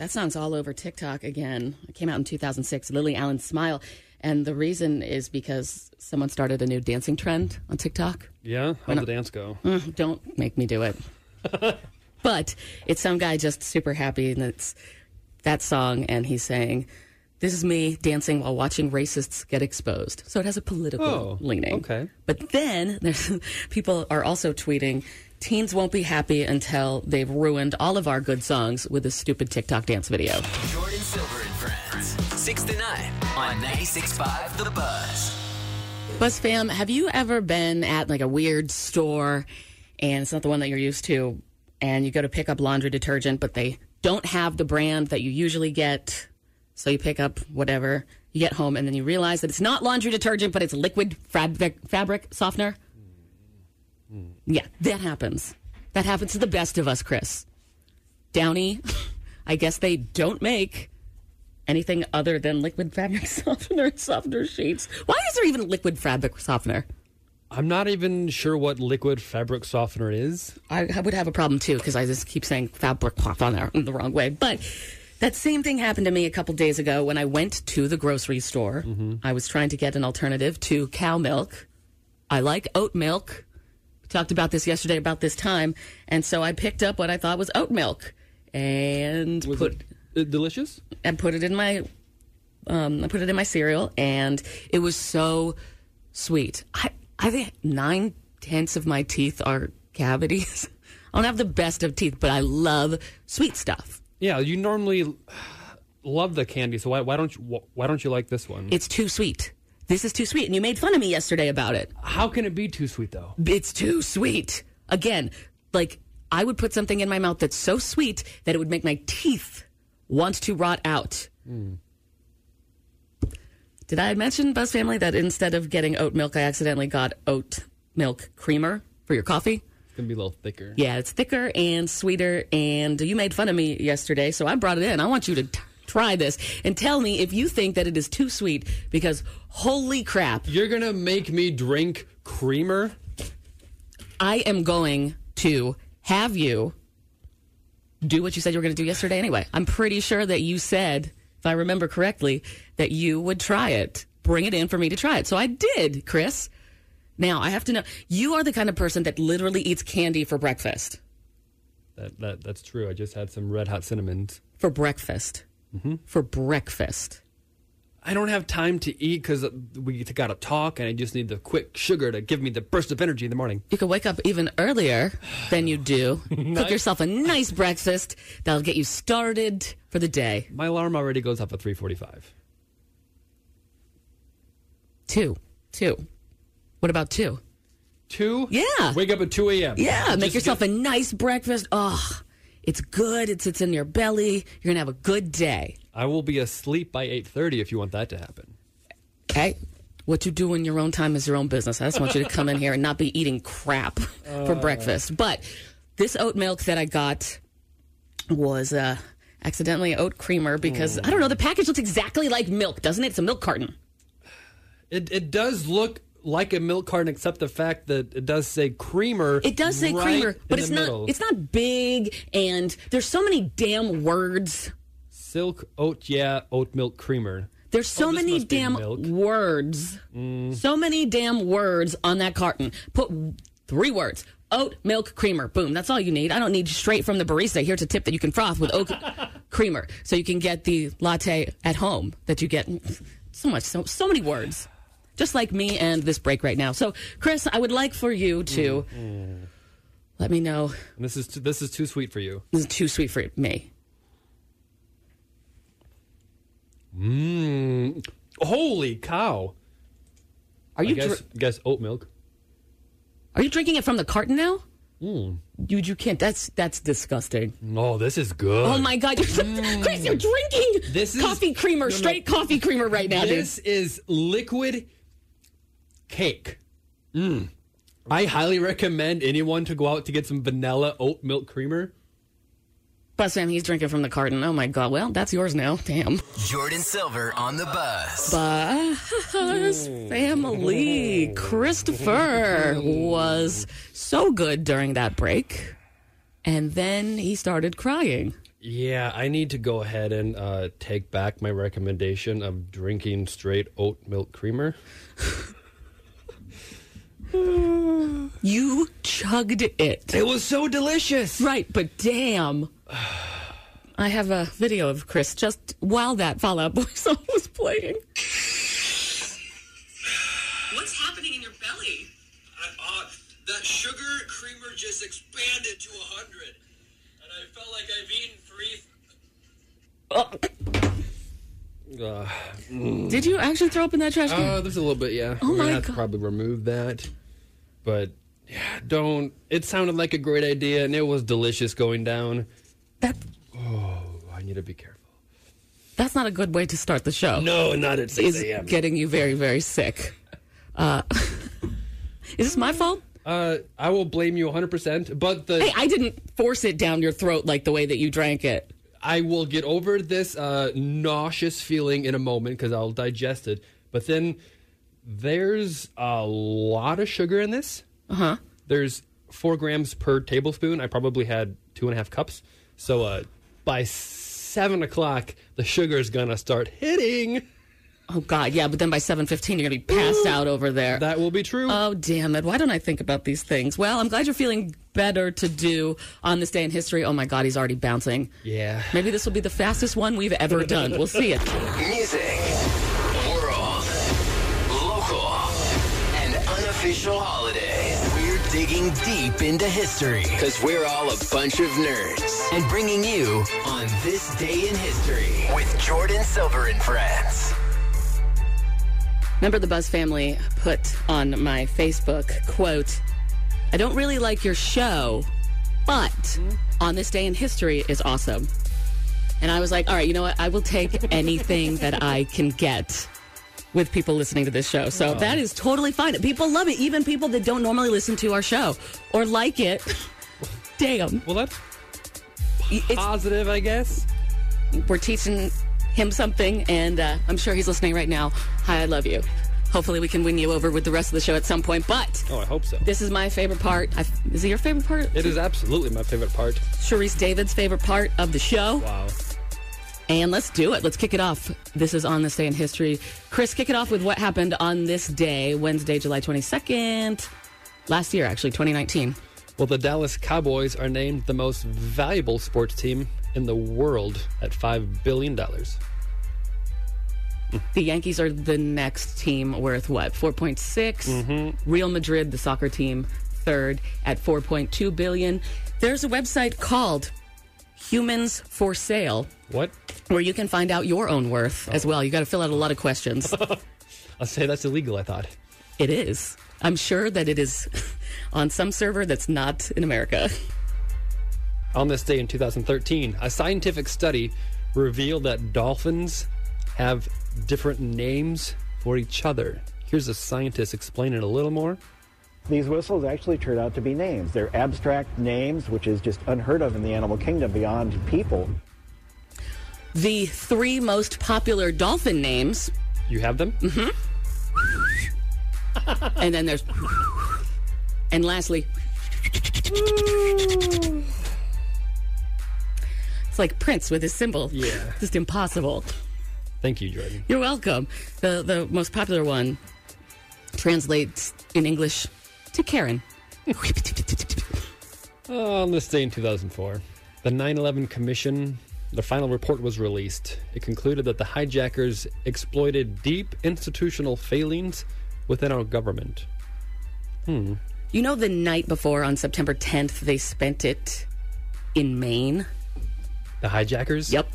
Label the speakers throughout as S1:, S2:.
S1: That song's all over TikTok again. It came out in 2006, Lily Allen Smile. And the reason is because someone started a new dancing trend on TikTok.
S2: Yeah? How'd the dance go?
S1: Mm, don't make me do it. but it's some guy just super happy, and it's that song, and he's saying, This is me dancing while watching racists get exposed. So it has a political
S2: Oh,
S1: leaning.
S2: okay.
S1: But then there's people are also tweeting, Teens won't be happy until they've ruined all of our good songs with a stupid TikTok dance video.
S3: Jordan Silver and Friends. 6 to 9 on 96.5 The Buzz.
S1: Buzz fam, have you ever been at like a weird store and it's not the one that you're used to and you go to pick up laundry detergent but they don't have the brand that you usually get so you pick up whatever you get home and then you realize that it's not laundry detergent but it's liquid fabric fabric softener Mm. yeah that happens that happens to the best of us chris downy i guess they don't make anything other than liquid fabric softener and softener sheets. Why is there even liquid fabric softener?
S2: I'm not even sure what liquid fabric softener is.
S1: I, I would have a problem too because I just keep saying fabric softener in the wrong way. But that same thing happened to me a couple days ago when I went to the grocery store. Mm-hmm. I was trying to get an alternative to cow milk. I like oat milk. Talked about this yesterday about this time, and so I picked up what I thought was oat milk and
S2: Was
S1: put.
S2: it uh, delicious?
S1: and put it in my um, I put it in my cereal, and it was so sweet. I I think nine tenths of my teeth are cavities. I don't have the best of teeth, but I love sweet stuff.
S2: Yeah, you normally love the candy, so why, why don't you why don't you like this one?
S1: It's too sweet. This is too sweet, and you made fun of me yesterday about it.
S2: How can it be too sweet though?
S1: It's too sweet. Again, like I would put something in my mouth that's so sweet that it would make my teeth want to rot out. Did I mention Buzz Family that instead of getting oat milk, I accidentally got oat milk creamer for your coffee?
S2: It's gonna be a little thicker.
S1: Yeah, it's thicker and sweeter. And you made fun of me yesterday, so I brought it in. I want you to try this and tell me if you think that it is too sweet because holy crap,
S2: You're gonna make me drink creamer?
S1: I am going to have you do what you said you were going to do yesterday anyway. I'm pretty sure that you said, if I remember correctly, that you would try it. Bring it in for me to try it. So I did, Chris. Now, I have to know, you are the kind of person that literally eats candy for breakfast.
S2: That that that's true. I just had some red hot cinnamons.
S1: For breakfast. Mm-hmm. For breakfast.
S2: I don't have time to eat because we gotta talk, and I just need the quick sugar to give me the burst of energy in the morning.
S1: You could wake up even earlier than you do. Cook yourself a nice breakfast that'll get you started for the day.
S2: My alarm already goes off at 3:45.
S1: Two. Two. What about two?
S2: Two?
S1: Yeah.
S2: Wake up at 2 a.m.
S1: Yeah,
S2: Just
S1: make yourself
S2: get-
S1: a nice breakfast. Oh, it's good. It sits in your belly. You're gonna have a good day.
S2: I will be asleep by 8:30 if you want that to happen.
S1: Okay. What you do in your own time is your own business. I just want you to come in here and not be eating crap for breakfast. But this oat milk that I got was uh, accidentally oat creamer because I don't know. The package looks exactly like milk, doesn't it? It's a milk carton.
S2: It it does look like a milk carton, except the fact that it does say creamer.
S1: It does say
S2: right
S1: creamer, but it's not.
S2: middle.
S1: It's not big, and there's so many damn words.
S2: silk oat yeah oat milk creamer.
S1: There's so
S2: Oh,
S1: many damn
S2: milk. Mm.
S1: words. So many damn words on that carton. Put three words. Oat milk creamer. Boom. That's all you need. I don't need straight from the barista. Here's a tip that you can froth with oat creamer. So you can get the latte at home that you get. So much. So, so many words. Just like me and this break right now. So, Chris, I would like for you to Let me know.
S2: This is too, this is too sweet for you.
S1: This is too sweet for me.
S2: Mmm. Holy cow!
S1: Are
S2: I
S1: you
S2: guess,
S1: dr-
S2: guess oat milk.
S1: are you drinking it from the carton now?
S2: Mm.
S1: You you can't. That's that's disgusting.
S2: Oh, this is good.
S1: Oh my god, you're, Chris, you're drinking
S2: Mm. This is-
S1: coffee creamer,
S2: no, no.
S1: straight coffee creamer right now, dude.
S2: This is liquid cake. Mm. I highly recommend anyone to go out to get some vanilla oat milk creamer.
S1: But Sam, he's drinking from the carton. Oh my god. Well, that's yours now. Damn.
S3: Jordan Silver on the bus.
S1: Buzz family. Christopher was so good during that break, and then he started crying.
S2: Yeah, I need to go ahead and uh, take back my recommendation of drinking straight oat milk creamer.
S1: You chugged it.
S2: It was so delicious.
S1: Right, but damn. I have a video of Chris just while that Fall Out Boy song was playing.
S4: What's happening in your belly?
S5: I, uh, that sugar creamer just expanded to a hundred, and I felt like I've eaten three.
S2: Uh,
S1: Did you actually throw up in that trash can?
S2: uh, there's a little bit, yeah.
S1: Oh
S2: We're gonna
S1: my
S2: have to
S1: God.
S2: probably remove that. But yeah, don't. It sounded like a great idea, and it was delicious going down.
S1: that
S2: Oh, I need to be careful.
S1: that's not a good way to start the show.
S2: No, not at six a.m.
S1: getting you very very sick. Uh, is this my fault?
S2: Uh, I will blame you 100%, but the
S1: Hey, I didn't force it down your throat like the way that you drank it.
S2: I will get over this uh, nauseous feeling in a moment because I'll digest it. But then there's a lot of sugar in this.
S1: Uh huh.
S2: There's four grams per tablespoon. I probably had two and a half cups. So uh, by seven o'clock, the sugar is gonna start hitting.
S1: Oh God, yeah. But then by seven fifteen, you're gonna be passed out over there.
S2: That will be true.
S1: Oh, damn it. Why don't I think about these things? Well, I'm glad you're feeling better to do on this day in history. Oh my God, he's already bouncing.
S2: yeah.
S1: Maybe this will be the fastest one we've ever done. We'll see it.
S3: Music, unofficial holidays. We're digging deep into history because we're all a bunch of nerds and bringing you on this day in history with Jordan Silver and friends.
S1: Remember the Buzz family put on my Facebook quote, I don't really like your show, but on this day in history is awesome. And I was like, all right, you know what? I will take anything that I can get with people listening to this show. So that is totally fine. People love it, even people that don't normally listen to our show or like it. Damn.
S2: Well, that's
S1: It's,
S2: positive, I guess.
S1: we're teaching him something, and uh, I'm sure he's listening right now. Hi, I love you. Hopefully, we can win you over with the rest of the show at some point. But
S2: Oh, I hope so.
S1: this is my favorite part. I, is it your favorite part?
S2: It is absolutely my favorite part.
S1: Sharice David's favorite part of the show.
S2: Wow.
S1: And let's do it. Let's kick it off. This is on this day in history. Chris, kick it off with what happened on this day, Wednesday, July 22nd, last year, actually, 2019.
S2: Well, the Dallas Cowboys are named the most valuable sports team in the world at $5 billion.
S1: The Yankees are the next team worth what? 4.6. Mm-hmm. Real Madrid, the soccer team, third at 4.2 billion. There's a website called Humans for Sale
S2: What?
S1: where you can find out your own worth as well. You got to fill out a lot of questions.
S2: I'll say that's illegal, I thought.
S1: it is. I'm sure that it is on some server that's not in America.
S2: On this day in 2013, a scientific study revealed that dolphins have different names for each other. Here's a scientist explaining a little more.
S6: These whistles actually turn out to be names. They're abstract names, which is just unheard of in the animal kingdom beyond people.
S1: The three most popular dolphin names,
S2: You have them? Mm-hmm.
S1: and then there's, and lastly, it's like Prince with his symbol.
S2: Yeah.
S1: Just impossible.
S2: Thank you, Jordan.
S1: You're welcome. The the most popular one translates in English to Karen.
S2: On this day in 2004, the 9 11 Commission, the final report was released. It concluded that the hijackers exploited deep institutional failings within our government. Hmm.
S1: You know, the night before on September 10th, they spent it in Maine.
S2: The hijackers?
S1: Yep.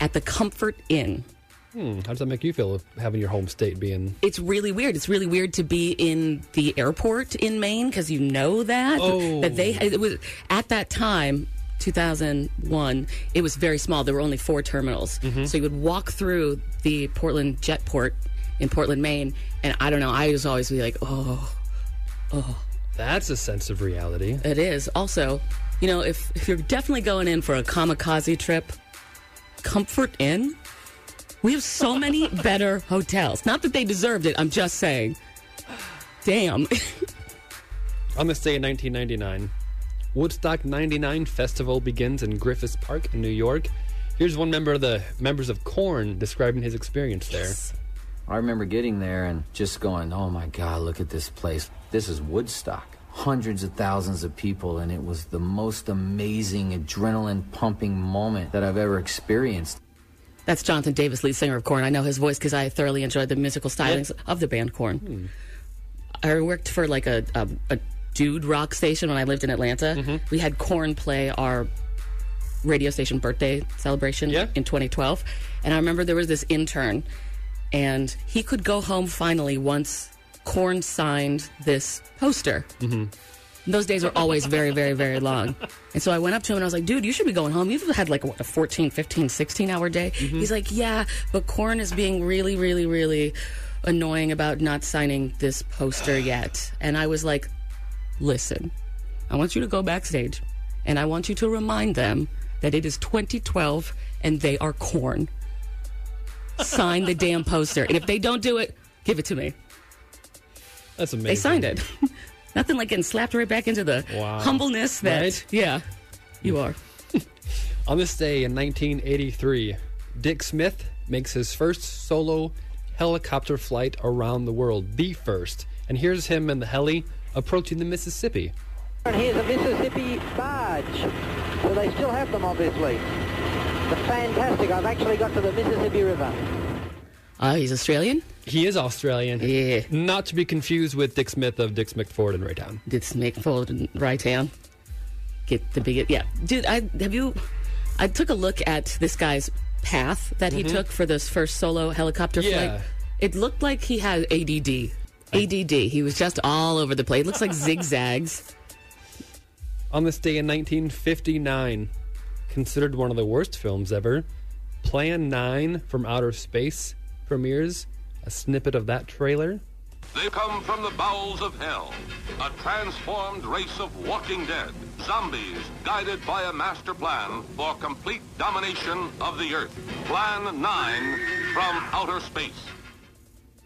S1: At the Comfort Inn.
S2: Hmm, how does that make you feel having your home state being.
S1: It's really weird. It's really weird to be in the airport in Maine because you know that
S2: Oh.
S1: that they it was at that time. 2001, it was very small. There were only four terminals. Mm-hmm. So you would walk through the Portland Jetport in Portland, Maine, and I don't know, I was always be like, oh, oh.
S2: That's a sense of reality.
S1: it is. Also, you know, if, if you're definitely going in for a kamikaze trip, Comfort Inn, we have so many better hotels. Not that they deserved it, I'm just saying. Damn.
S2: On this day in 1999, Woodstock 99 festival begins in Griffiss Park in New York. Here's one member of the members of Korn describing his experience there.
S7: I remember getting there and just going, oh my God, look at this place. This is Woodstock. Hundreds of thousands of people, and it was the most amazing adrenaline pumping moment that I've ever experienced.
S1: That's Jonathan Davis, lead singer of Korn. I know his voice because I thoroughly enjoyed the musical stylings of the band Korn. Hmm. I worked for like a, a, a dude rock station when I lived in Atlanta. We had Korn play our radio station birthday celebration
S2: Yeah.
S1: in 2012. And I remember there was this intern, and he could go home finally once Korn signed this poster. Mm-hmm. Those days were always very, very, very long. And so I went up to him and I was like, dude, you should be going home. You've had like what, a 14, 15, 16 hour day. He's like, yeah, but Korn is being really, really, really annoying about not signing this poster yet. And I was like, listen, I want you to go backstage and I want you to remind them that it is 2012 and they are Korn. Sign the damn poster. And if they don't do it, give it to me.
S2: That's amazing.
S1: They signed it. Nothing like getting slapped right back into the
S2: Wow.
S1: humbleness that,
S2: Right?
S1: yeah, you are.
S2: On this day in 1983, Dick Smith makes his first solo helicopter flight around the world, the first. And here's him in the heli approaching the Mississippi.
S8: And here's a Mississippi barge. So they still have them, obviously. But fantastic. I've actually got to the Mississippi River.
S1: Uh, he's Australian.
S2: He is Australian.
S1: Yeah.
S2: Not to be confused with Dick Smith of Dick Smith Ford in Raytown.
S1: Dick Snake fold in right hand. Get the big, yeah. Dude, I have you, I took a look at this guy's path that he took for this first solo helicopter
S2: Mm-hmm. Yeah.
S1: flight. It looked like he had ADD. ADD. He was just all over the place. It looks like zigzags.
S2: On this day in 1959, considered one of the worst films ever, Plan 9 from Outer Space premieres. A snippet of that trailer.
S9: They come from the bowels of hell, a transformed race of walking dead, zombies guided by a master plan for complete domination of the earth. Plan 9 from outer space.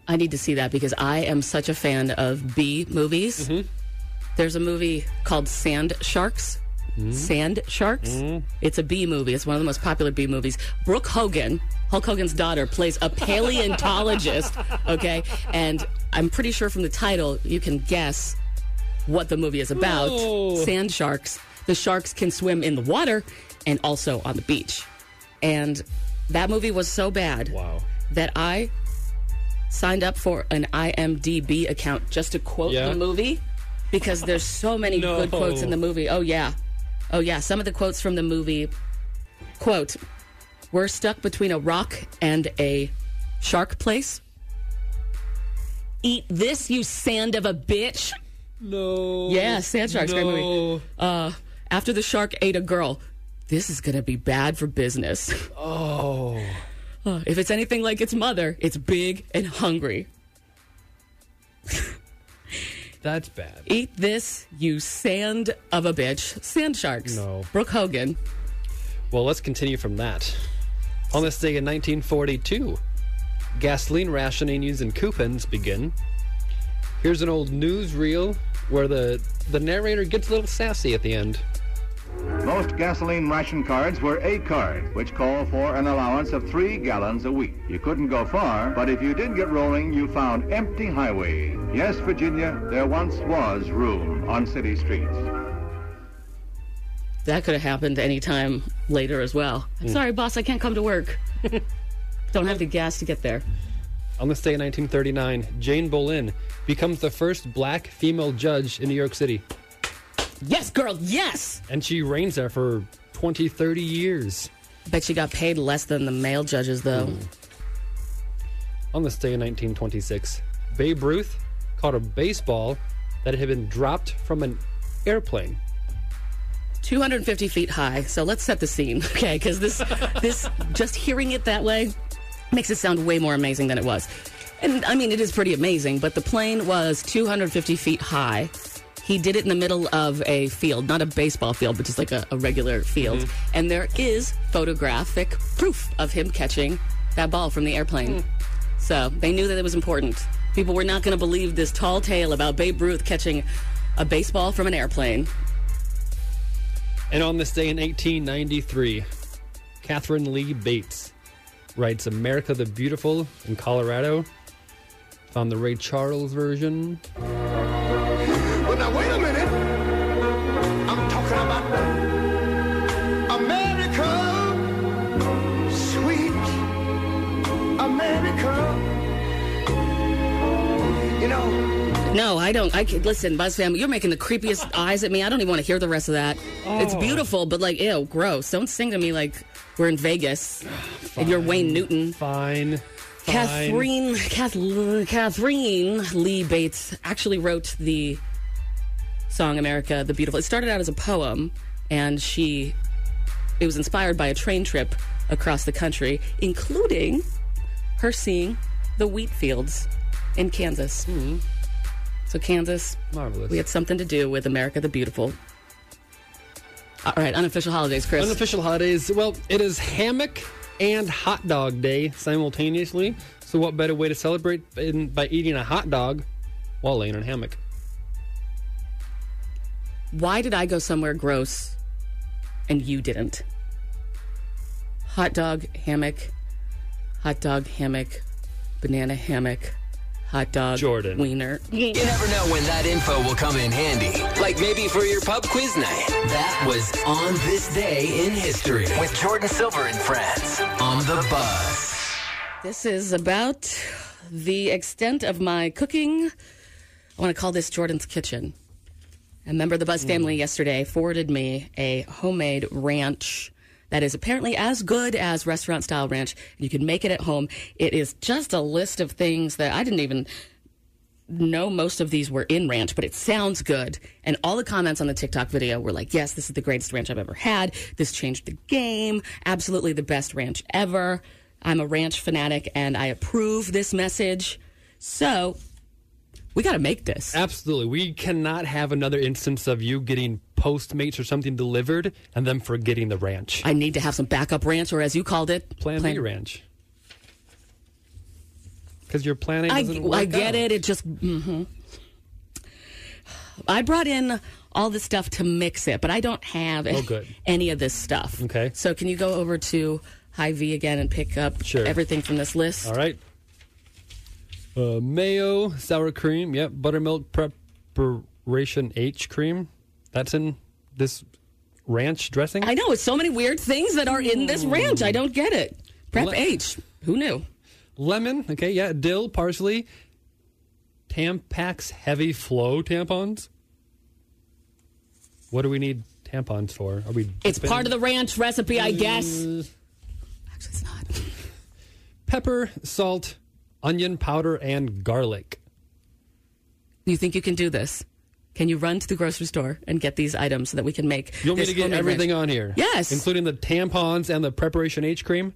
S1: I need to see that because I am such a fan of B movies. Mm-hmm. There's a movie called Sand Sharks. Mm-hmm. Sand Sharks. Mm-hmm. It's a B movie. It's one of the most popular B movies. Brooke Hogan, Hulk Hogan's daughter, plays a paleontologist. Okay, and I'm pretty sure from the title you can guess what the movie is about.
S2: Whoa.
S1: Sand sharks. The sharks can swim in the water and also on the beach. And that movie was so bad
S2: Wow.
S1: that I signed up for an IMDb account just to quote
S2: Yeah.
S1: the movie because there's so many
S2: No.
S1: good quotes in the movie. Oh yeah. Oh yeah, some of the quotes from the movie quote, "We're stuck between a rock and a shark place." Eat this, you sand of a bitch.
S2: No.
S1: Yeah, Sand Sharks, great movie. Uh, after the shark ate a girl, this is gonna be bad for business.
S2: Oh.
S1: Uh, if it's anything like its mother, it's big and hungry.
S2: That's bad.
S1: Eat this, you sand of a bitch. Sand sharks.
S2: No.
S1: Brooke Hogan.
S2: Well, let's continue from that. On this day in 1942, gasoline rationings and coupons begin. Here's an old newsreel where the, the narrator gets a little sassy at the end.
S10: Most gasoline ration cards were A card, which called for an allowance of three gallons a week. You couldn't go far, but if you did get rolling, you found empty highway. Yes, Virginia, there once was room on city streets.
S1: That could have happened any time later as well. I'm sorry, boss, I can't come to work. Don't have the gas to get there.
S2: On this day in 1939, Jane Bolin becomes the first black female judge in New York City.
S1: Yes, girl, yes!
S2: And she reigns there for 20, 30 years.
S1: Bet she got paid less than the male judges, though. Hmm.
S2: On this day in 1926, Babe Ruth caught a baseball that had been dropped from an airplane.
S1: 250 feet high. So let's set the scene, okay? Because this, this, just hearing it that way makes it sound way more amazing than it was. And I mean, it is pretty amazing, but the plane was 250 feet high. He did it in the middle of a field, not a baseball field, but just like a, a regular field. Mm-hmm. And there is photographic proof of him catching that ball from the airplane. Hmm. So they knew that it was important. People were not going to believe this tall tale about Babe Ruth catching a baseball from an airplane.
S2: And on this day in 1893, Katharine Lee Bates writes America the Beautiful in Colorado. Found the Ray Charles version.
S1: No, I don't. I can, listen, Buzz fam, you're making the creepiest eyes at me. I don't even want to hear the rest of that. It's
S2: Oh.
S1: beautiful, but like, ew, gross. Don't sing to me like we're in Vegas and you're Wayne Newton.
S2: Fine.
S1: Katharine, Kath, Katharine Lee Bates actually wrote the song "America the Beautiful." It started out as a poem, and she it was inspired by a train trip across the country, including her seeing the wheat fields in Kansas. Mm-hmm. So Kansas,
S2: Marvelous.
S1: we had something to do with America the Beautiful. All right, unofficial holidays, Chris.
S2: Unofficial holidays. Well, it is hammock and hot dog day simultaneously. So, what better way to celebrate than by eating a hot dog while laying in a hammock?
S1: Why did I go somewhere gross and you didn't? Hot dog, hammock, hot dog, hammock, banana hammock, hot dog,
S2: Jordan.
S1: wiener.
S3: You never know when that info will come in handy. Like maybe for your pub quiz night. That was On This Day in History with Jordan Silver and friends on the Buzz.
S1: This is about the extent of my cooking. I want to call this Jordan's Kitchen. A member of the Buzz family hmm. yesterday forwarded me a homemade ranch that is apparently as good as restaurant style ranch. You can make it at home. It is just a list of things that I didn't even know most of these were in ranch, but it sounds good. And all the comments on the TikTok video were like, yes, this is the greatest ranch I've ever had. This changed the game. Absolutely the best ranch ever. I'm a ranch fanatic and I approve this message. So we got to make this.
S2: Absolutely. We cannot have another instance of you getting Postmates or something delivered and then forgetting the ranch.
S1: I need to have some backup ranch, or as you called it,
S2: Plan, B ranch. Because your plan A
S1: I,
S2: doesn't work
S1: I get
S2: out.
S1: it. It just. hmm I brought in all the stuff to mix it, but I don't have
S2: Oh, good.
S1: any of this stuff.
S2: Okay.
S1: So can you go over to Hy-Vee again and pick up
S2: Sure.
S1: everything from this list?
S2: All right. Uh, mayo, sour cream, yep. Buttermilk preparation H cream. That's in this ranch dressing.
S1: I know it's so many weird things that are in this ranch. I don't get it. Prep
S2: Le-
S1: H. Who knew?
S2: Lemon, okay, yeah. Dill, parsley. Tampax heavy flow tampons. What do we need tampons for? Are we?
S1: It's
S2: dipping-
S1: part of the ranch recipe, I guess.
S2: Uh,
S1: Actually, it's not.
S2: Pepper, salt, onion powder, and garlic.
S1: You think you can do this? Can you run to the grocery store and get these items so that we can make?
S2: You want me to get everything
S1: ranch?
S2: on here?
S1: Yes.
S2: Including the tampons and the preparation H cream?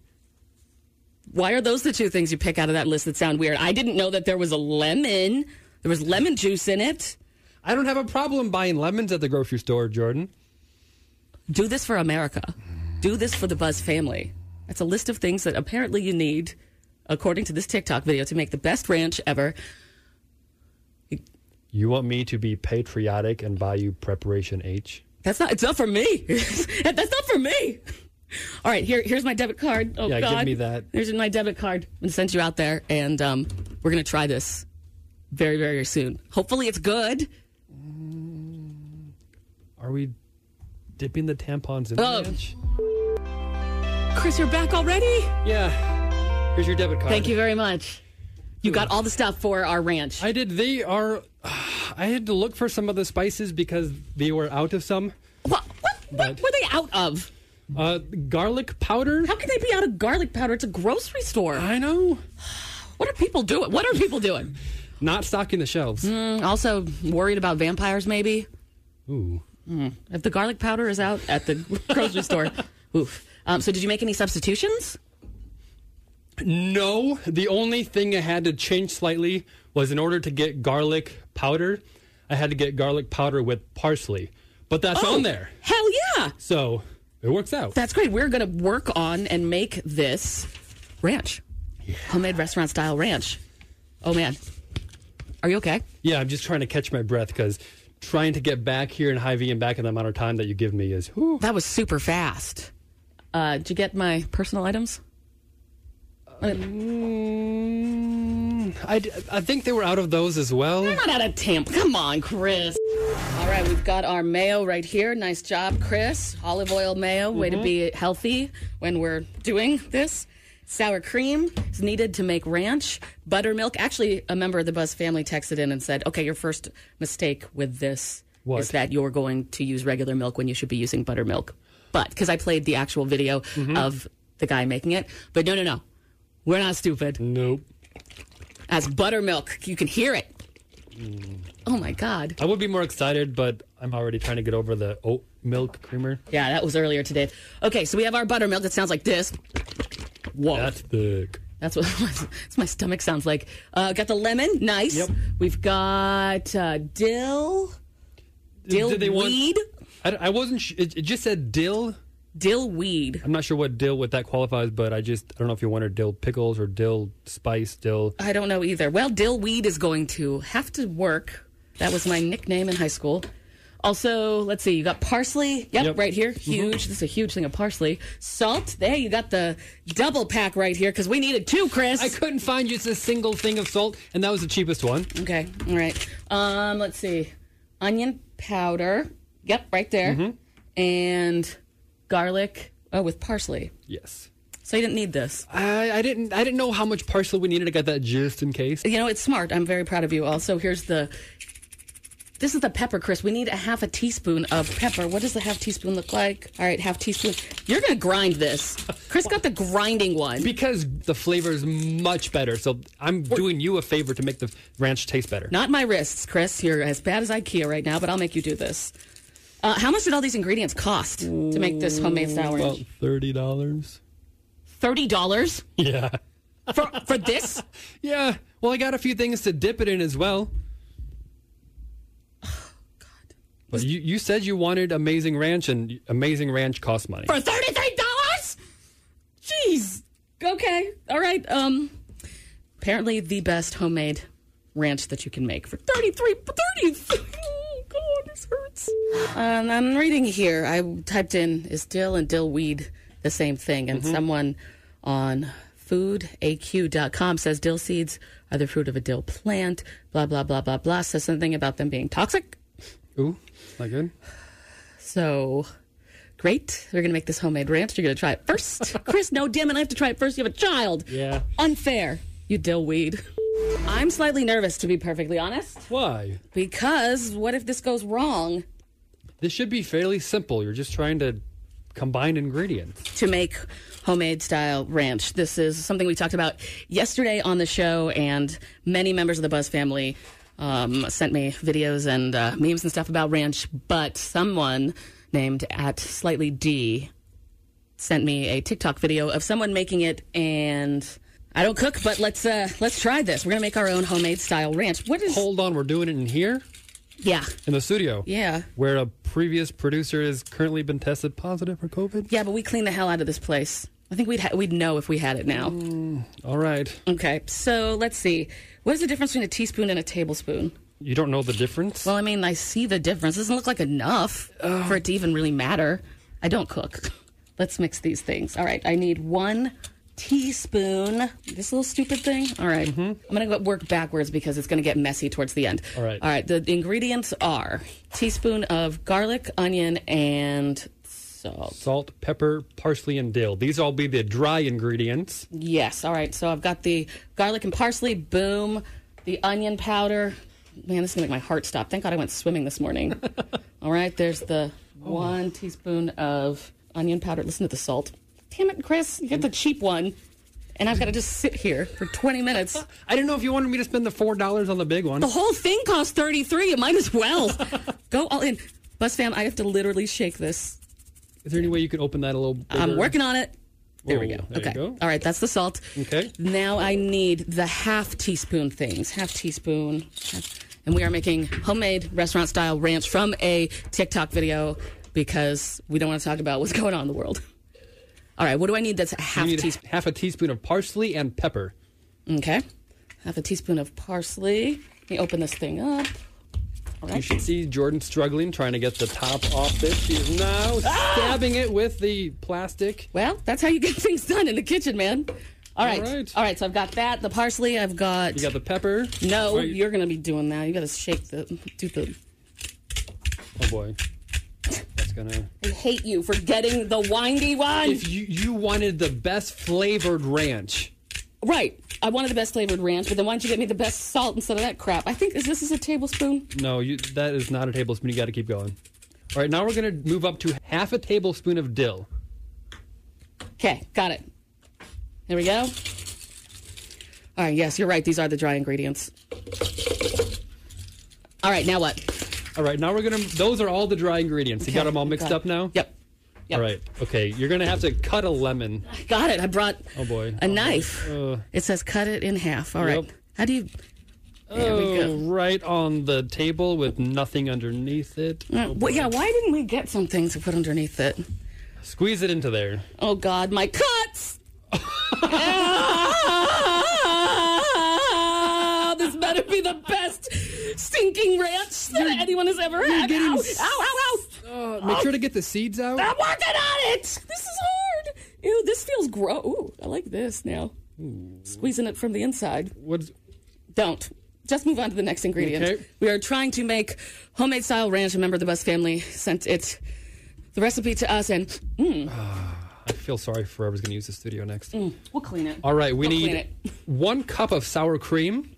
S1: Why are those the two things you pick out of that list that sound weird? I didn't know that there was a lemon. There was lemon juice in it.
S2: I don't have a problem buying lemons at the grocery store, Jordan.
S1: Do this for America. Do this for the Buzz family. That's a list of things that apparently you need, according to this TikTok video, to make the best ranch ever.
S2: You want me to be patriotic and buy you preparation H?
S1: That's not. It's not for me. That's not for me. All right, here, here's my debit card. Oh
S2: Yeah, give me that.
S1: Here's my debit card. I'm gonna send you out there, and um, we're gonna try this very, very soon. Hopefully, it's good.
S2: Are we dipping the tampons in
S1: Oh.
S2: the ranch?
S1: Chris, you're back already.
S2: Yeah. Here's your debit card.
S1: Thank you very much. You got all the stuff for our ranch.
S2: I did. They are. I had to look for some of the spices because they were out of some.
S1: What? What, what were they out of?
S2: Uh, garlic powder.
S1: How can they be out of garlic powder? It's a grocery store.
S2: I know.
S1: What are people doing? What are people doing?
S2: Not stocking the shelves.
S1: Mm, also worried about vampires, maybe.
S2: Ooh.
S1: Mm. If the garlic powder is out at the grocery store, oof. Um, so, did you make any substitutions?
S2: No, the only thing I had to change slightly was in order to get garlic powder, I had to get garlic powder with parsley. But that's
S1: Oh,
S2: on there.
S1: Hell yeah!
S2: So it works out.
S1: That's great. We're going to work on and make this ranch, homemade restaurant style ranch. Oh man, are you okay?
S2: Yeah, I'm just trying to catch my breath because trying to get back here in Hy-Vee and back in the amount of time that you give me is. whew.
S1: That was super fast. Uh, did you get my personal items?
S2: Mm, I, I think they were out of those as well.
S1: They're not out of Tampa. Come on, Chris. All right, we've got our mayo right here. Nice job, Chris. Olive oil mayo. Way to be healthy when we're doing this. Sour cream is needed to make ranch. Buttermilk. Actually, a member of the Buzz family texted in and said, okay, your first mistake with this
S2: What?
S1: is that you're going to use regular milk when you should be using buttermilk. But, because I played the actual video of the guy making it. But no, no, no. We're not stupid.
S2: Nope.
S1: As buttermilk, you can hear it. Oh my God.
S2: I would be more excited, but I'm already trying to get over the oat milk creamer.
S1: Yeah, that was earlier today. Okay, so we have our buttermilk that sounds like this. Whoa.
S2: That's thick.
S1: That's what that's my stomach sounds like. Uh, got the lemon, nice.
S2: Yep.
S1: We've got uh, dill, dill
S2: Did they want-
S1: weed,
S2: I, I wasn't. Sh- it, it just said dill.
S1: Dill weed.
S2: I'm not sure what dill what that qualifies, but I just I don't know if you wanted dill pickles or dill spice dill.
S1: I don't know either. Well, dill weed is going to have to work. That was my nickname in high school. Also, let's see, you got parsley. Yep,
S2: Yep.
S1: right here. Huge. This is a huge thing of parsley. Salt. There, you got the double pack right here because we needed two, Chris.
S2: I couldn't find just a single thing of salt, and that was the cheapest one.
S1: Okay. All right. Um, let's see. Onion powder. Yep, right there.
S2: Mm-hmm.
S1: And garlic. Oh, with parsley.
S2: Yes.
S1: So you didn't need this.
S2: I, I didn't I didn't know how much parsley we needed. I got that just in case.
S1: You know, it's smart. I'm very proud of you. Also, here's the. This is the pepper, Chris. We need a half a teaspoon of pepper. What does the half teaspoon look like? All right, half teaspoon. You're gonna grind this. Chris got the grinding one.
S2: Because the flavor is much better, so I'm doing you a favor to make the ranch taste better.
S1: Not my wrists, Chris. You're as bad as IKEA right now, but I'll make you do this. Uh, how much did all these ingredients cost to make this homemade sour?
S2: About thirty dollars.
S1: Thirty dollars
S2: Yeah.
S1: for for this?
S2: Yeah. Well, I got a few things to dip it in as well. But you, you said you wanted Amazing Ranch, and Amazing Ranch costs money.
S1: For thirty three dollars? Jeez. Okay. All right. Um. Apparently, the best homemade ranch that you can make for 33 33 hurts. Um, I'm reading here. I typed in is dill and dill weed the same thing, and someone on foodaq.com says dill seeds are the fruit of a dill plant. Blah blah blah blah blah. Says something about them being toxic.
S2: Ooh, not good.
S1: So great. We're going to make this homemade ranch. You're going to try it first. Chris, no, damn it. I have to try it first. You have a child.
S2: Yeah.
S1: Unfair. You dillweed. I'm slightly nervous, to be perfectly honest,
S2: Why?
S1: because what if this goes wrong
S2: This should be fairly simple. You're just trying to combine ingredients.
S1: to make homemade style ranch? This is something we talked about yesterday on the show, and many members of the Buzz family um, sent me videos and uh, memes and stuff about ranch, but someone named at slightly D sent me a TikTok video of someone making it, and I don't cook, but let's uh, let's try this. We're gonna make our own homemade style ranch. What is?
S2: Hold on, we're doing it in here
S1: Yeah,
S2: in the studio.
S1: yeah,
S2: Where a previous producer has currently been tested positive for COVID.
S1: yeah. But we clean the hell out of this place. I think we'd ha- we'd know if we had it now.
S2: All right.
S1: Okay, so let's see. What is the difference between a teaspoon and a tablespoon?
S2: You don't know the difference?
S1: Well, I mean, I see the difference. It Doesn't look like enough for it to even really matter. I don't cook. Let's mix these things. All right, I need one teaspoon. This little stupid thing. All right. Mm-hmm. I'm gonna work backwards because it's gonna get messy towards the end.
S2: All right.
S1: All right. The ingredients are teaspoon of garlic, onion, and Salt.
S2: Salt, pepper, parsley, and dill. These all be the dry ingredients.
S1: Yes. All right. So I've got the garlic and parsley. Boom. The onion powder. Man, this is gonna make my heart stop. Thank God I went swimming this morning. all right. There's the oh. one teaspoon of onion powder. Listen to the salt. Damn it, Chris! You get the cheap one, and I've got to just sit here for 20 minutes.
S2: I didn't know if you wanted me to spend the four dollars on the big one.
S1: The whole thing costs 33. You might as well go all in. Buzz fam, I have to literally shake this.
S2: Is there any way you could open that a little? Bigger?
S1: I'm working on it. There we go.
S2: there
S1: okay.
S2: go.
S1: All right, that's the salt.
S2: Okay.
S1: Now I need the half teaspoon things. Half teaspoon. And we are making homemade restaurant style ranch from a TikTok video because we don't want to talk about what's going on in the world. All right, what do I need that's a half teaspoon?
S2: half a teaspoon of parsley and pepper.
S1: Okay. Half a teaspoon of parsley. Let me open this thing up. All
S2: You should see Jordan struggling, trying to get the top off this. She is now
S1: Ah!
S2: stabbing it with the plastic.
S1: Well, that's how you get things done in the kitchen, man. All right.
S2: All right.
S1: All right, so I've got that. The parsley, I've got.
S2: You got the pepper.
S1: No,
S2: you-
S1: you're going to be doing that. You got to shake the. Do the.
S2: Oh boy, that's gonna.
S1: I hate you for getting the windy one.
S2: If you you wanted the best flavored ranch,
S1: Right. I wanted the best flavored ranch, but then why don't you get me the best salt instead of that crap? I think is this is a tablespoon.
S2: no, you that is not a tablespoon. You got to keep going. All right, now we're gonna move up to half a tablespoon of dill.
S1: Okay, got it. There we go. All right. Yes, you're right. These are the dry ingredients. All right. Now what?
S2: All right, now we're gonna. Those are all the dry ingredients. You got them all mixed up now.
S1: Yep. Yep.
S2: All right. Okay, you're gonna have to cut a lemon.
S1: Got it. I brought
S2: Oh boy.
S1: a knife.
S2: Uh,
S1: It says cut it in half. All right.
S2: Yep.
S1: How do you? There we go.
S2: oh, right on the table with nothing underneath it.
S1: Uh, well, yeah. Why didn't we get something to put underneath it?
S2: Squeeze it into there.
S1: Oh God, my cuts! be the best stinking ranch that anyone has ever had.
S2: getting
S1: Ow, ow, ow, ow!
S2: Uh, make sure to get the seeds out.
S1: I'm working on it. This is hard. Ew, this feels gross. Ooh, I like this now. Squeezing it from the inside.
S2: What's
S1: Don't. Just move on to the next ingredient.
S2: Okay.
S1: We are trying to make homemade style ranch. A member of the Buzz family sent it, the recipe to us, and mm,
S2: I feel sorry for whoever's going to use the studio next.
S1: we'll clean it.
S2: All right, we
S1: We'll
S2: need one cup of sour cream.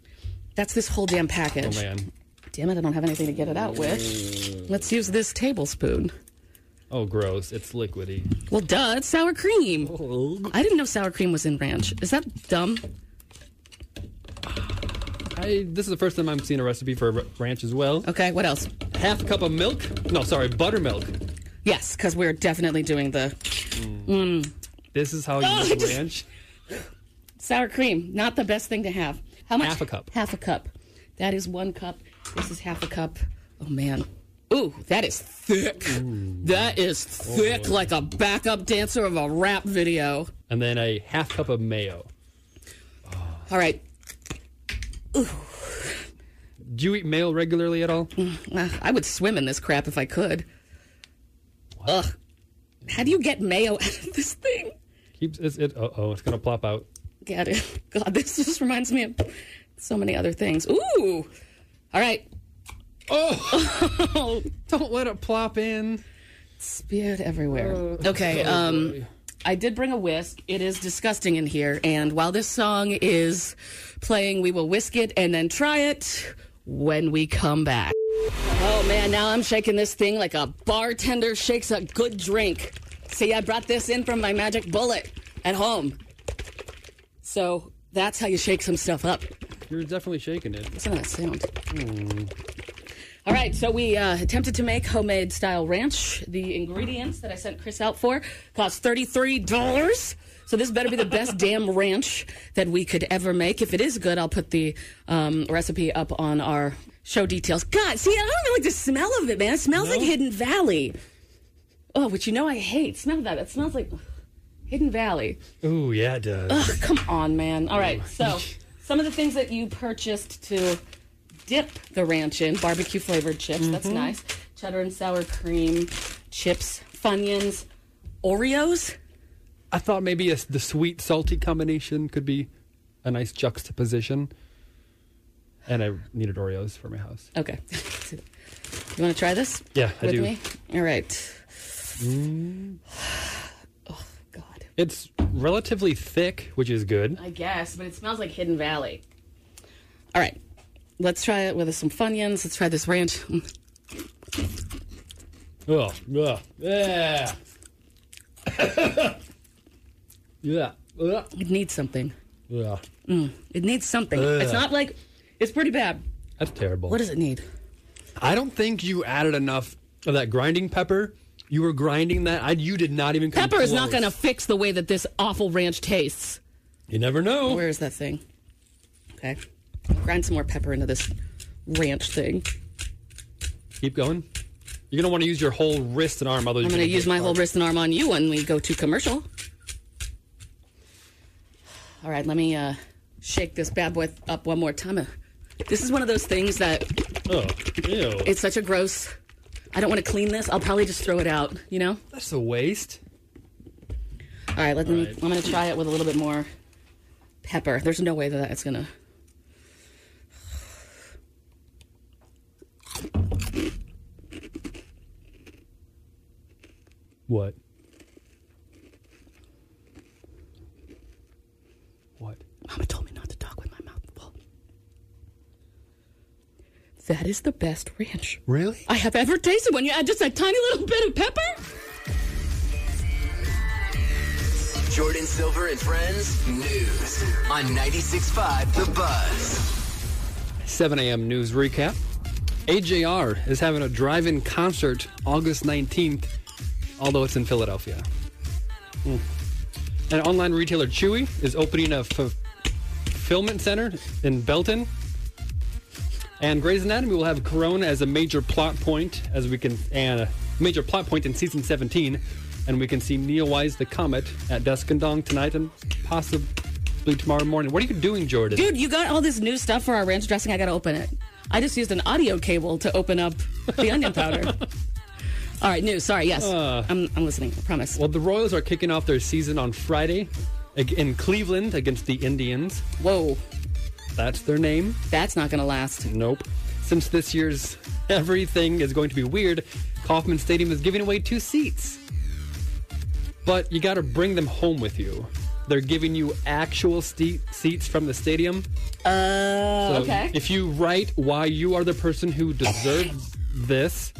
S1: That's this whole damn package.
S2: Oh man.
S1: Damn it, I don't have anything to get it out with. Let's use this tablespoon.
S2: Oh, gross. It's liquidy.
S1: Well, duh, it's sour cream.
S2: Oh.
S1: I didn't know sour cream was in ranch. Is that dumb?
S2: I, this is the first time I'm seeing a recipe for ranch as well.
S1: Okay, what else?
S2: Half a cup of milk. No, sorry, buttermilk.
S1: Yes, because we're definitely doing the mm. Mm.
S2: This is how you
S1: Oh,
S2: make ranch.
S1: sour cream. Not the best thing to have. How much?
S2: Half a cup.
S1: Half a cup. That is one cup. This is half a cup. Oh, man. Ooh, that is thick. That is thick like a backup dancer of a rap video.
S2: And then a half cup of mayo.
S1: All right.
S2: Do you eat mayo regularly at all?
S1: Uh, I would swim in this crap if I could. Ugh. How do you get mayo out of this thing?
S2: Keeps it. Uh oh, it's gonna plop out.
S1: Get it. God, this just reminds me of so many other things. Ooh. All right.
S2: Oh, don't let it plop in.
S1: Spewed everywhere. Okay, um I did bring a whisk. It is disgusting in here, and while this song is playing, we will whisk it and then try it when we come back. Oh man, now I'm shaking this thing like a bartender shakes a good drink. See, I brought this in from my magic bullet at home. So that's how you shake some stuff up.
S2: You're definitely shaking it.
S1: Listen to that sound. All right, so we uh, attempted to make homemade style ranch. The ingredients that I sent Chris out for cost $33. So this better be the best damn ranch that we could ever make. If it is good, I'll put the um, recipe up on our show details. God, see, I don't even like the smell of it, man. It smells like Hidden Valley. Oh, which you know I hate. Smell that. It smells like Hidden Valley.
S2: Ooh, yeah, it does.
S1: Ugh, come on, man. All right, so oh some of the things that you purchased to dip the ranch in barbecue flavored chips. That's mm-hmm. nice. Cheddar and sour cream chips, Funyuns, Oreos.
S2: I thought maybe a, the sweet salty combination could be a nice juxtaposition. And I needed Oreos for my house.
S1: Okay. you want to try this?
S2: Yeah, I
S1: with
S2: do.
S1: me? All right. Mm.
S2: It's relatively thick, which is good.
S1: I guess, but it smells like Hidden Valley. All right, let's try it with some Funyuns. Let's try this ranch.
S2: Oh, yeah. Yeah. yeah. Ugh.
S1: It needs something.
S2: Yeah.
S1: Mm, it needs something.
S2: Ugh.
S1: It's not like it's pretty bad.
S2: That's terrible.
S1: What does it need?
S2: I don't think you added enough of that grinding pepper. You were grinding that. I, you did not even come
S1: Pepper is not going to fix the way that this awful ranch tastes.
S2: You never know.
S1: Where is that thing? Okay, grind some more pepper into this ranch thing.
S2: Keep going. You're going to want to use your whole wrist and arm. Otherwise
S1: I'm going to use my whole wrist and arm on you when we go to commercial. All right, let me uh, shake this bad boy up one more time. Uh, This is one of those things that
S2: Oh, ew.
S1: it's such a gross. I don't want to clean this. I'll probably just throw it out. You know.
S2: That's a waste.
S1: All right, let me.
S2: right.
S1: I'm going to try it with a little bit more pepper. There's no way that that's going to.
S2: What?
S1: Mama told me not to talk with my mouth full. That is the best ranch
S2: Really?
S1: I have ever tasted when you add just a tiny little bit of pepper.
S3: Jordin Silver and Friends News on 96.5 The Buzz.
S2: 7 a.m. news recap. AJR is having a drive-in concert August 19th, although it's in Philadelphia. Hmm. And online retailer Chewy is opening a f- fulfillment center in Belton. And Grey's Anatomy will have Corona as a major plot point, as we can, and a major plot point in season 17. And we can see Neil Neowise the Comet at Dusk and Dawn tonight and possibly tomorrow morning. What are you doing, Jordin?
S1: Dude, you got all this new stuff for our ranch dressing. I got to open it. I just used an audio cable to open up the onion powder. All right, news. Sorry, yes.
S2: Uh.
S1: I'm, I'm listening. I promise.
S2: Well, the Royals are kicking off their season on Friday in Cleveland against the Indians.
S1: Whoa.
S2: That's their name.
S1: That's not going to last.
S2: Nope. Since this year's everything is going to be weird, Kauffman Stadium is giving away two seats. But you got to bring them home with you. They're giving you actual ste- seats from the stadium.
S1: Uh,
S2: So
S1: okay.
S2: if you write why you are the person who deserves this,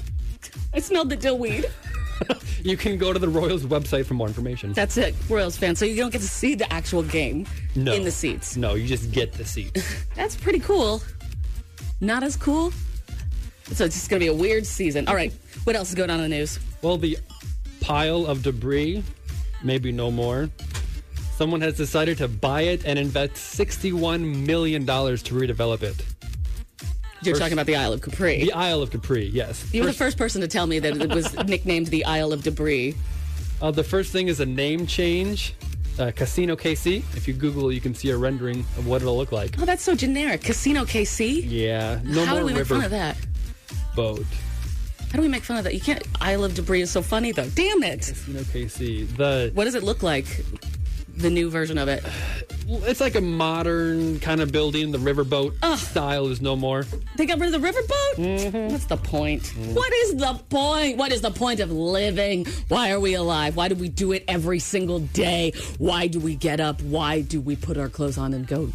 S1: I smelled the dill weed.
S2: you can go to the Royals website for more information.
S1: That's it, Royals fan. So you don't get to see the actual game
S2: No.
S1: in the seats.
S2: No, you just get the seats.
S1: That's pretty cool. Not as cool. So it's just going to be a weird season. All right. What else is going on in the news?
S2: Well, the pile of debris, maybe no more. Someone has decided to buy it and invest $61 million to redevelop it.
S1: You're
S2: First-
S1: talking about the Isle of Capri.
S2: The Isle of Capri, yes.
S1: you were the
S2: First-
S1: first person to tell me that it was nicknamed the Isle of Debris.
S2: uh, the first thing is a name change. Uh, Casino KC. If you Google, you can see a rendering of what it'll look like.
S1: Oh, that's so generic. Casino KC?
S2: Yeah, no
S1: How
S2: more
S1: do we make
S2: river
S1: fun of that?
S2: boat.
S1: How do we make fun of that? You can't. Isle of Debris is so funny, though. Damn it.
S2: Casino KC. The
S1: What does it look like? The new version of it.
S2: it's like a modern kind of building. The riverboat style is no more.
S1: They got rid of the riverboat?
S2: Mm-hmm.
S1: What's the point? What is the point? What is the point of living? Why are we alive? Why do we do it every single day? Why do we get up? Why do we put our clothes on and go?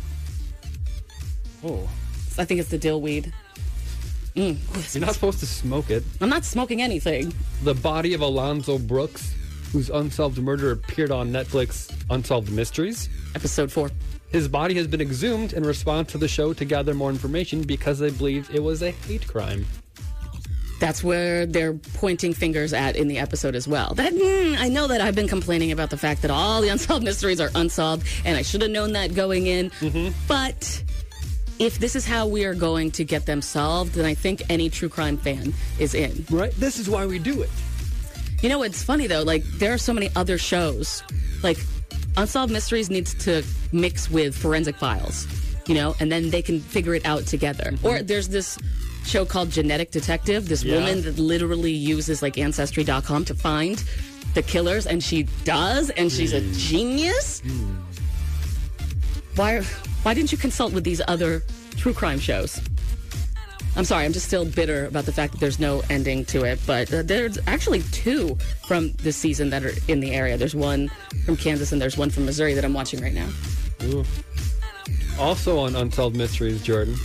S2: Oh,
S1: I think it's the dill weed. Mm.
S2: you're not supposed to smoke it.
S1: I'm not smoking anything.
S2: The body of Alonzo Brooks, whose unsolved murder appeared on Netflix Unsolved Mysteries.
S1: Episode four.
S2: His body has been exhumed in response to the show to gather more information because they believe it was a hate crime.
S1: That's where they're pointing fingers at in the episode as well. That mm, I know that I've been complaining about the fact that all the unsolved mysteries are unsolved, and I should have known that going in. But if this is how we are going to get them solved, then I think any true crime fan is in.
S2: Right? This is why we do it.
S1: You know, it's funny though. Like there are so many other shows. Like Unsolved Mysteries needs to mix with Forensic Files, you know, and then they can figure it out together. Mm-hmm. Or there's this show called Genetic Detective. This
S2: Yeah.
S1: woman that literally uses like Ancestry.com to find the killers, and she does, and she's a mm. genius. Mm. Why? Why didn't you consult with these other true crime shows? I'm sorry, I'm just still bitter about the fact that there's no ending to it. But uh, there's actually two from this season that are in the area. There's one from Kansas and there's one from Missouri that I'm watching right now.
S2: Ooh. Also on Unsolved Mysteries, Jordin.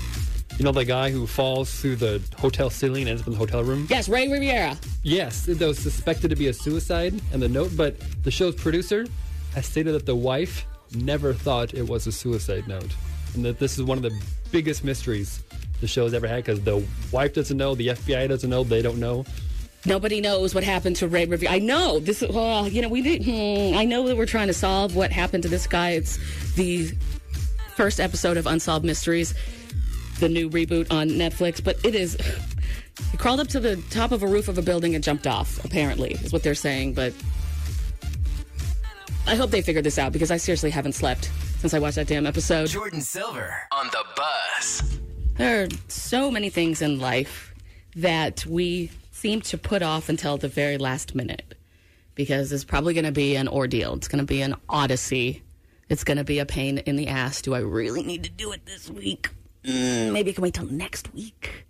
S2: You know the guy who falls through the hotel ceiling and ends up in the hotel room?
S1: Yes, Rey Rivera.
S2: Yes, that was suspected to be a suicide and the note, but the show's producer has stated that the wife never thought it was a suicide note. And that this is one of the biggest mysteries the show's ever had because the wife doesn't know, the FBI doesn't know, they don't know.
S1: Nobody knows what happened to Rey Rivera. I know this. Well, you know, we did. Hmm, I know that we're trying to solve what happened to this guy. It's the first episode of Unsolved Mysteries, the new reboot on Netflix. But it is. He crawled up to the top of a roof of a building and jumped off. Apparently, is what they're saying. But I hope they figure this out because I seriously haven't slept since I watched that damn episode.
S3: Jordin Silver on the Buzz.
S1: There are so many things in life that we seem to put off until the very last minute because it's probably going to be an ordeal. It's going to be an odyssey. It's going to be a pain in the ass. Do I really need to do it this week? Mm, maybe I can wait till next week.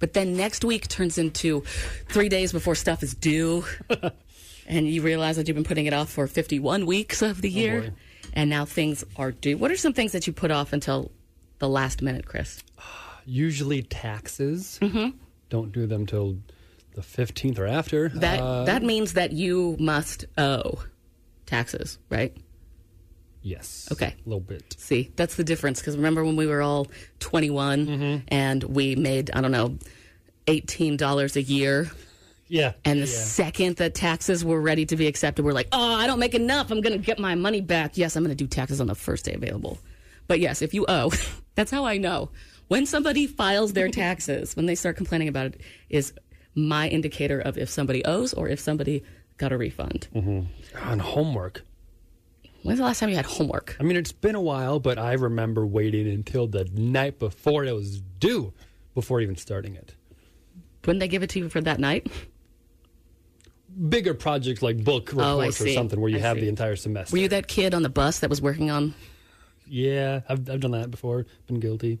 S1: But then next week turns into three days before stuff is due. and you realize that you've been putting it off for 51 weeks of the year.
S2: boy.
S1: and now things are due. What are some things that you put off until the last minute, Chris?
S2: Usually taxes. Don't do them till the 15th or after.
S1: That
S2: Uh,
S1: that means that you must owe taxes, right?
S2: Yes.
S1: Okay.
S2: A little bit.
S1: See, that's the difference. Because remember when we were all 21
S2: Mm-hmm.
S1: and we made, I don't know, $18 a year?
S2: Yeah.
S1: And the
S2: yeah.
S1: second that taxes were ready to be accepted, we're like, oh, I don't make enough. I'm going to get my money back. Yes, I'm going to do taxes on the first day available. But yes, if you owe, that's how I know. When somebody files their taxes, when they start complaining about it, is my indicator of if somebody owes or if somebody got a refund. Mm-hmm.
S2: On homework.
S1: When's the last time you had homework?
S2: I mean, it's been a while, but I remember waiting until the night before it was due before even starting it.
S1: Wouldn't they give it to you for that night?
S2: Bigger projects like book oh, reports
S1: Oh,
S2: or something where you
S1: I
S2: have
S1: see.
S2: the entire semester.
S1: Were you that kid on the bus that was working on?
S2: Yeah, I've, I've done that before. Been guilty.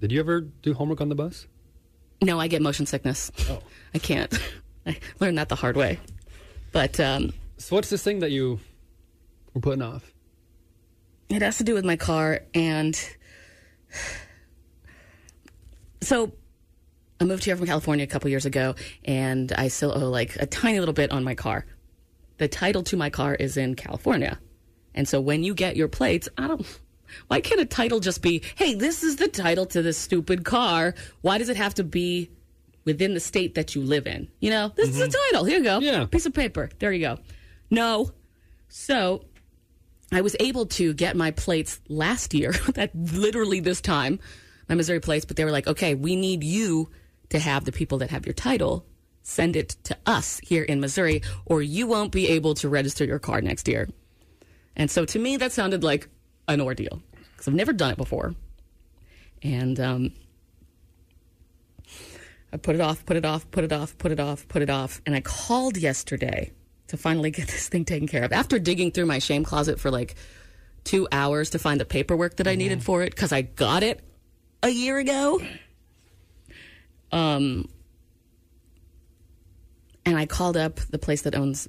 S2: Did you ever do homework on the bus?
S1: No, I get motion sickness.
S2: Oh.
S1: I can't. I learned that the hard way. But um,
S2: So what's this thing that you were putting off?
S1: it has to do with my car. And so I moved here from California a couple years ago, and I still owe like a tiny little bit on my car. The title to my car is in California. And so when you get your plates, I don't. Why can't a title just be, hey, this is the title to this stupid car? Why does it have to be within the state that you live in? You know, this is the mm-hmm. title. Here you go.
S2: Yeah.
S1: Piece of paper. There you go. No. So I was able to get my plates last year, that literally this time, my Missouri plates, but they were like, okay, we need you to have the people that have your title send it to us here in Missouri, or you won't be able to register your car next year. And so to me, that sounded like an ordeal because I've never done it before. And um, I put it off, put it off, put it off, put it off, put it off. And I called yesterday to finally get this thing taken care of after digging through my shame closet for like two hours to find the paperwork that I needed for it because I got it a year ago. Um, and I called up the place that owns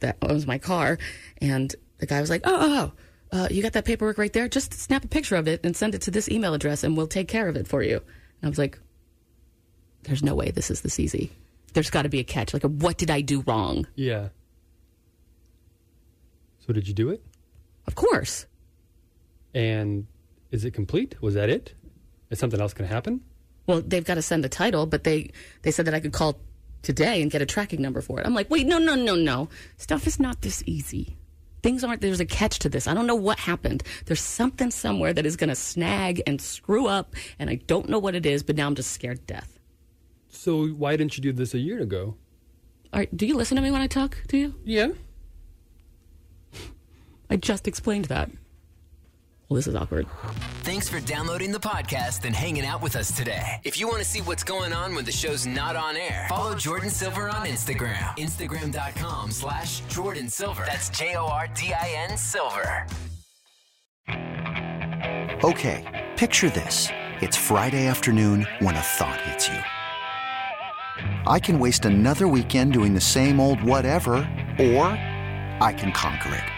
S1: that owns my car, and the guy was like, "Oh, oh, oh uh, you got that paperwork right there? Just snap a picture of it and send it to this email address, and we'll take care of it for you." And I was like, "There's no way this is this easy. There's got to be a catch. Like, what did I do wrong?
S2: Yeah. So did you do it?
S1: Of course."
S2: And is it complete? Was that it? Is something else going to happen?
S1: Well, they've got to send the title, but they they said that I could call today and get a tracking number for it. I'm like, wait, no, no, no, no. Stuff is not this easy. Things aren't. There's a catch to this. I don't know what happened. There's something somewhere that is going to snag and screw up, and I don't know what it is. But now I'm just scared to death.
S2: So why didn't you do this a year ago?
S1: All right, do you listen to me when I talk to you?
S2: Yeah.
S1: I just explained that. Well, this is awkward.
S3: Thanks for downloading the podcast and hanging out with us today. If you want to see what's going on when the show's not on air, follow Jordin Silver on Instagram. Instagram.com slash Jordin Silver. That's J O R D I N Silver.
S11: Okay, picture this. It's Friday afternoon when a thought hits you. I can waste another weekend doing the same old whatever, or I can conquer it.